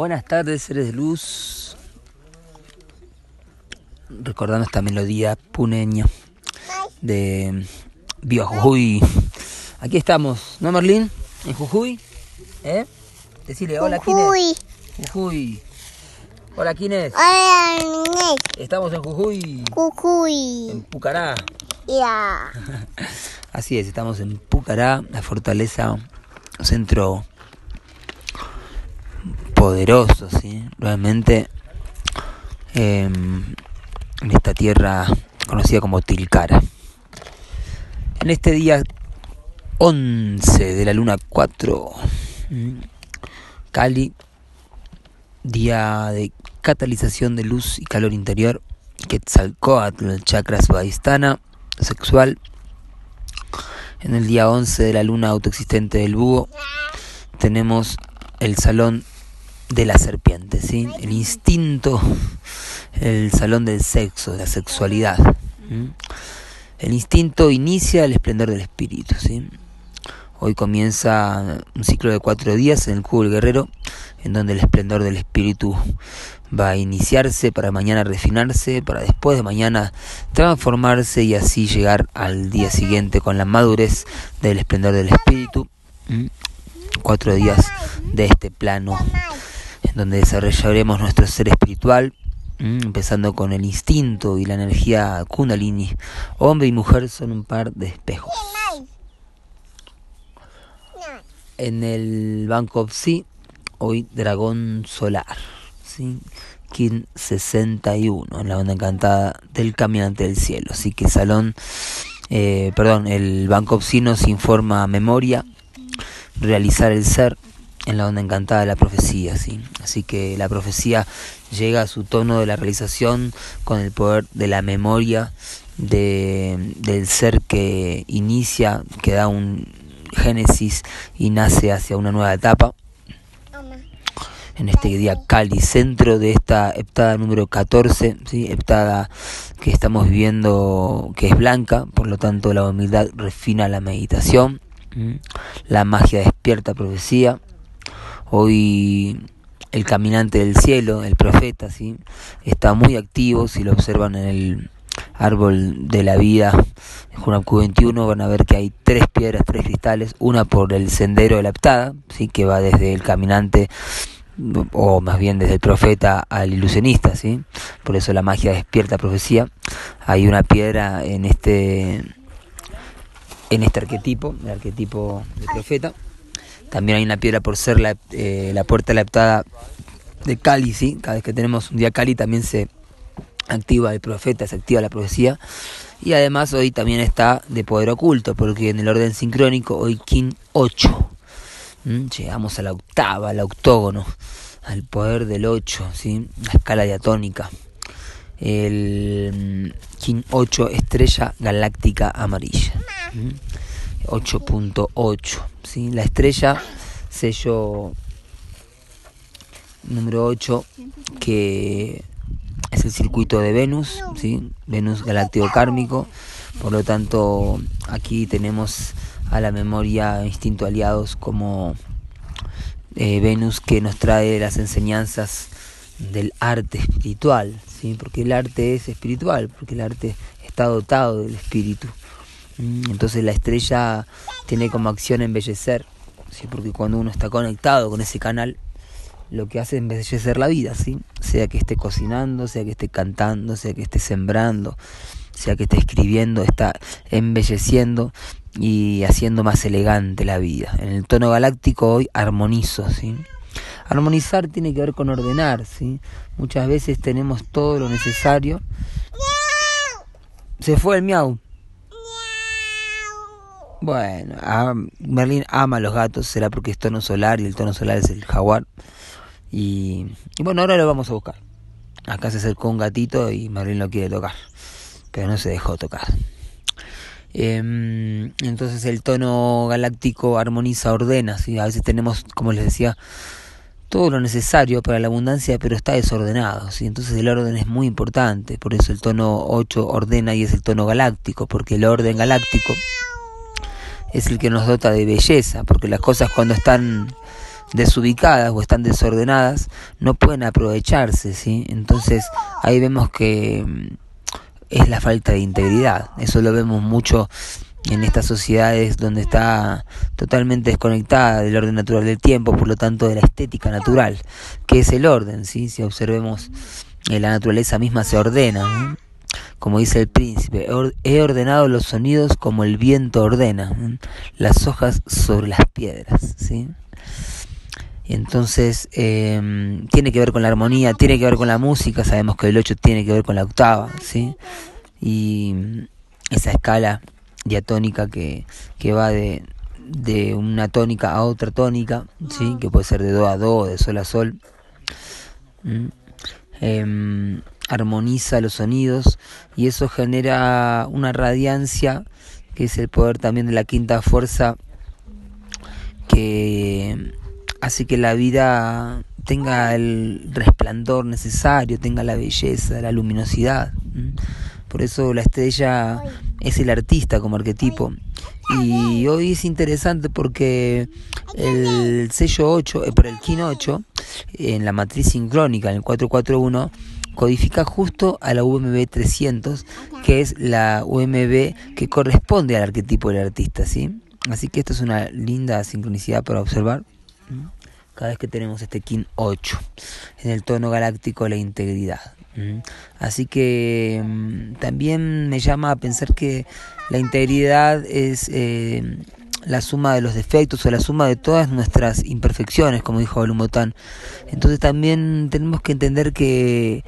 Buenas tardes, seres de luz. Recordando esta melodía puneña de Bio Jujuy. Aquí estamos, ¿no, Merlín? En Jujuy. ¿Eh? Decirle hola, Jujuy. Jujuy. Hola, ¿quién es? Hola, Inés. Estamos en Jujuy. Jujuy. En Pucará. Ya. Así es, estamos en Pucará, la fortaleza, centro poderoso, ¿sí? Realmente em, en esta tierra conocida como Tilcara. En este día 11 de la luna 4, Cali, día de catalización de luz y calor interior, Quetzalcoatl, chakra svadhisthana, sexual. En el día 11 de la luna autoexistente del búho, tenemos el salón de la serpiente, ¿sí? El instinto, el salón del sexo, la sexualidad. El instinto inicia el esplendor del espíritu, ¿sí? Hoy comienza un ciclo de cuatro días en el cubo del guerrero, en donde el esplendor del espíritu va a iniciarse para mañana refinarse, para después de mañana transformarse y así llegar al día siguiente con la madurez del esplendor del espíritu. Cuatro días de este plano donde desarrollaremos nuestro ser espiritual, empezando con el instinto y la energía kundalini. Hombre y mujer son un par de espejos. En el Banco Sea, hoy Dragón Solar, ¿sí? King 61, en la onda encantada del Caminante del Cielo. Así que Salón, eh, perdón, el Banco Sea nos informa memoria, realizar el ser, en la onda encantada de la profecía, ¿sí? Así que la profecía llega a su tono de la realización con el poder de la memoria de, del ser que inicia, que da un génesis y nace hacia una nueva etapa. En este día Cali, centro de esta heptada número 14, ¿sí? heptada que estamos viviendo que es blanca, por lo tanto la humildad refina la meditación, la magia despierta profecía, Hoy el caminante del cielo, el profeta, ¿sí? está muy activo. Si lo observan en el árbol de la vida, en Junapku 21, van a ver que hay tres piedras, tres cristales, una por el sendero de la Aptada, ¿sí? que va desde el caminante o más bien desde el profeta al ilusionista, ¿sí? Por eso la magia despierta profecía. Hay una piedra en este en este arquetipo, el arquetipo del profeta. También hay una piedra por ser la, eh, la puerta adaptada de Cali, ¿sí? Cada vez que tenemos un día Cali también se activa el profeta, se activa la profecía. Y además hoy también está de poder oculto, porque en el orden sincrónico hoy King 8. Llegamos a la octava, al octógono, al poder del 8, ¿sí? la escala diatónica. El King 8, estrella galáctica amarilla. 8.8. ¿sí? La estrella, sello número 8, que es el circuito de Venus, ¿sí? Venus galáctico kármico. Por lo tanto, aquí tenemos a la memoria instinto aliados como eh, Venus que nos trae las enseñanzas del arte espiritual, ¿sí? porque el arte es espiritual, porque el arte está dotado del espíritu. Entonces la estrella tiene como acción embellecer, ¿sí? porque cuando uno está conectado con ese canal, lo que hace es embellecer la vida, ¿sí? sea que esté cocinando, sea que esté cantando, sea que esté sembrando, sea que esté escribiendo, está embelleciendo y haciendo más elegante la vida. En el tono galáctico hoy armonizo, ¿sí? Armonizar tiene que ver con ordenar, ¿sí? Muchas veces tenemos todo lo necesario. Se fue el miau. Bueno, Merlin ama los gatos, será porque es tono solar y el tono solar es el jaguar. Y, bueno, ahora lo vamos a buscar. Acá se acercó un gatito y Merlin lo quiere tocar, pero no se dejó tocar. Em, entonces el tono galáctico armoniza, ordena. ¿sí? A veces tenemos, como les decía, todo lo necesario para la abundancia, pero está desordenado. ¿sí? Entonces el orden es muy importante. Por eso el tono 8 ordena y es el tono galáctico, porque el orden galáctico es el que nos dota de belleza, porque las cosas cuando están desubicadas o están desordenadas, no pueden aprovecharse, ¿sí? Entonces ahí vemos que mm, es la falta de integridad. Eso lo vemos mucho en estas sociedades donde está totalmente desconectada del orden natural del tiempo, por lo tanto de la estética natural, que es el orden, ¿sí? Si observemos, eh, la naturaleza misma se ordena, como dice el príncipe, he ordenado los sonidos como el viento ordena, las hojas sobre las piedras, ¿sí? Entonces, eh, tiene que ver con la armonía, tiene que ver con la música, sabemos que el 8 tiene que ver con la octava, ¿sí? Y esa escala diatónica que, que va de, de una tónica a otra tónica, ¿sí? Que puede ser de do a do, de sol a sol. Eh, armoniza los sonidos y eso genera una radiancia que es el poder también de la quinta fuerza que hace que la vida tenga el resplandor necesario, tenga la belleza, la luminosidad. Por eso la estrella es el artista como arquetipo. Y hoy es interesante porque el sello 8, eh, por el KIN 8, en la matriz sincrónica, en el 441, codifica justo a la UMB 300, que es la UMB que corresponde al arquetipo del artista, ¿sí? Así que esto es una linda sincronicidad para observar cada vez que tenemos este Kin 8 en el tono galáctico la integridad. Así que mm, también me llama a pensar que la integridad es eh, la suma de los defectos o la suma de todas nuestras imperfecciones, como dijo Balumotán. Entonces también tenemos que entender que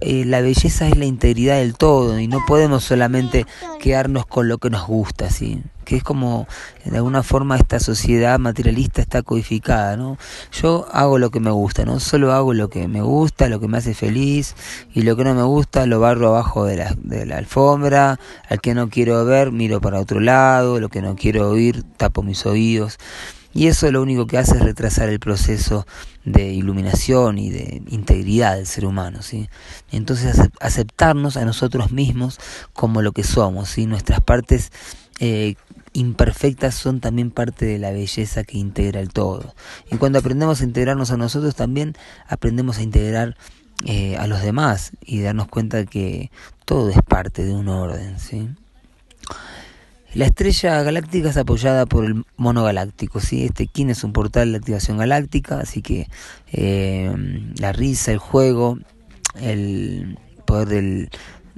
eh, la belleza es la integridad del todo y no podemos solamente quedarnos con lo que nos gusta, ¿sí? que es como de alguna forma esta sociedad materialista está codificada, ¿no? Yo hago lo que me gusta, ¿no? Solo hago lo que me gusta, lo que me hace feliz y lo que no me gusta lo barro abajo de la, de la alfombra, al que no quiero ver miro para otro lado, lo que no quiero oír tapo mis oídos. Y eso lo único que hace es retrasar el proceso de iluminación y de integridad del ser humano, ¿sí? Entonces aceptarnos a nosotros mismos como lo que somos, ¿sí? Nuestras partes eh, imperfectas son también parte de la belleza que integra el todo. Y cuando aprendemos a integrarnos a nosotros también aprendemos a integrar eh, a los demás y darnos cuenta que todo es parte de un orden, ¿sí? La estrella galáctica es apoyada por el mono galáctico, ¿sí? Este kin es un portal de activación galáctica, así que eh, la risa, el juego, el poder del,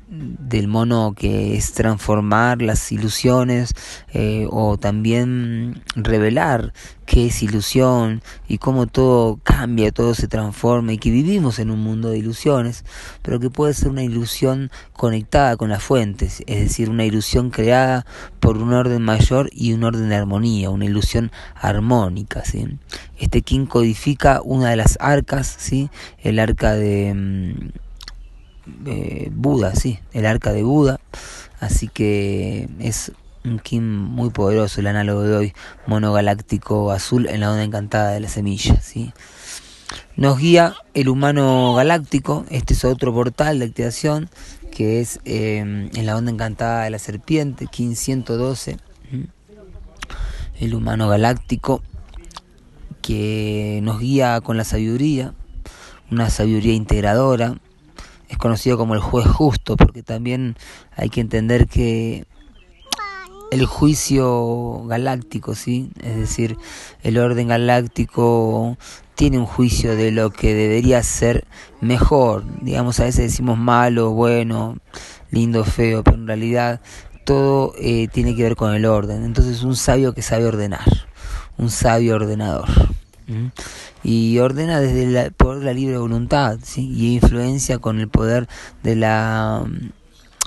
del mono que es transformar las ilusiones eh, o también revelar qué es ilusión y cómo todo cambia, todo se transforma y que vivimos en un mundo de ilusiones, pero que puede ser una ilusión conectada con las fuentes, es decir, una ilusión creada por un orden mayor y un orden de armonía, una ilusión armónica. ¿sí? Este King codifica una de las arcas, ¿sí? el arca de... Eh, Buda, sí, el arca de Buda. Así que es un Kim muy poderoso, el análogo de hoy, monogaláctico azul en la onda encantada de la semilla. ¿sí? Nos guía el humano galáctico, este es otro portal de activación que es em, en la onda encantada de la serpiente, Kim 112. El humano galáctico que nos guía con la sabiduría, una sabiduría integradora, es conocido como el juez justo, porque también hay que entender que el juicio galáctico, ¿sí? Es decir, el orden galáctico tiene un juicio de lo que debería ser mejor. Digamos, a veces decimos malo, bueno, lindo, feo, pero en realidad todo eh, tiene que ver con el orden. Entonces, un sabio que sabe ordenar, un sabio ordenador y ordena desde el poder de la libre voluntad ¿sí? y influencia con el poder de la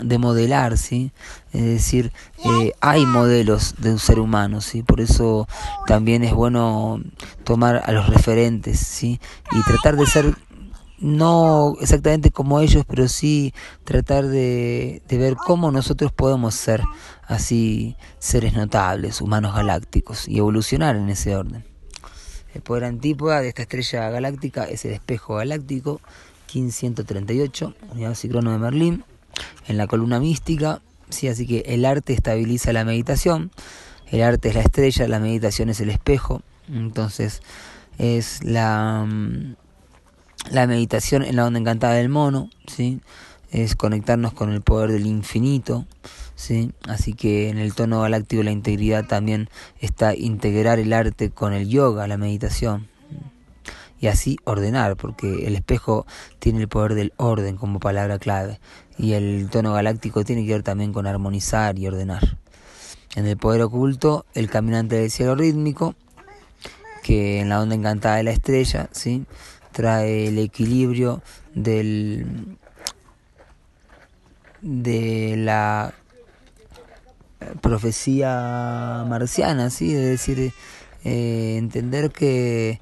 de modelar, ¿sí? Es decir, eh, hay modelos de un ser humano, ¿sí? Por eso también es bueno tomar a los referentes, ¿sí? Y tratar de ser no exactamente como ellos, pero sí tratar de, de ver cómo nosotros podemos ser así seres notables, humanos galácticos y evolucionar en ese orden. El poder antípoda de esta estrella galáctica es el espejo galáctico 1538, unidad ciclono de Merlín, en la columna mística. Sí, así que el arte estabiliza la meditación, el arte es la estrella, la meditación es el espejo. Entonces, es la, mm, la meditación en la onda encantada del mono, ¿sí? es conectarnos con el poder del infinito, ¿sí? así que en el tono galáctico la integridad también está integrar el arte con el yoga, la meditación, y así ordenar, porque el espejo tiene el poder del orden como palabra clave, y el tono galáctico tiene que ver también con armonizar y ordenar. En el poder oculto, el caminante del cielo rítmico, que en la onda encantada de la estrella, ¿sí? trae el equilibrio del de la profecía marciana, ¿sí? es decir, eh, entender que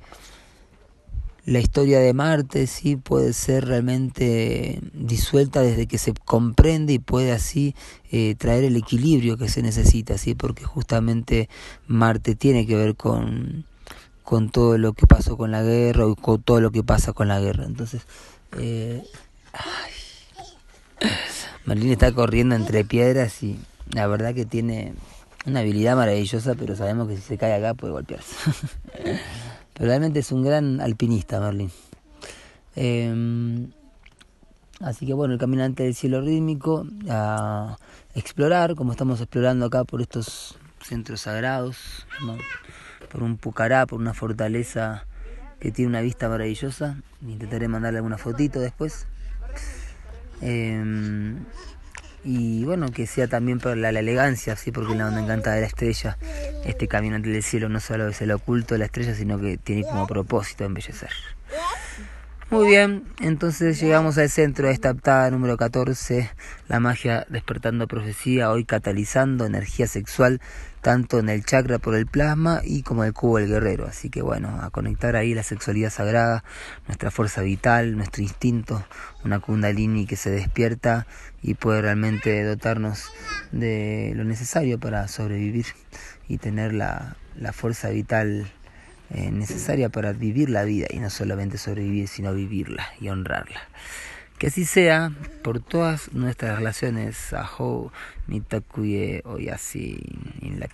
la historia de Marte sí puede ser realmente disuelta desde que se comprende y puede así eh, traer el equilibrio que se necesita, sí, porque justamente Marte tiene que ver con, con todo lo que pasó con la guerra o con todo lo que pasa con la guerra. Entonces, eh, Merlín está corriendo entre piedras y la verdad que tiene una habilidad maravillosa, pero sabemos que si se cae acá puede golpearse. Pero realmente es un gran alpinista, Merlin. Em, así que bueno, el caminante del cielo rítmico a explorar, como estamos explorando acá por estos centros sagrados, por un pucará, por una fortaleza que tiene una vista maravillosa. Intentaré mandarle alguna fotito después. Eh, y bueno, que sea también por la, elegancia, sí, porque la onda encanta de la estrella, este caminante del cielo no solo es el oculto de la estrella, sino que tiene como propósito embellecer. Muy bien, entonces llegamos al centro de esta aptada número 14, la magia despertando profecía, hoy catalizando energía sexual tanto en el chakra por el plasma y como el cubo del guerrero. Así que bueno, a conectar ahí la sexualidad sagrada, nuestra fuerza vital, nuestro instinto, una kundalini que se despierta y puede realmente dotarnos de lo necesario para sobrevivir y tener la, la fuerza vital eh, necesaria para vivir la vida y no solamente sobrevivir, sino vivirla y honrarla. Que así sea por todas nuestras relaciones. Ajo, mitakuye, oyasi, in la.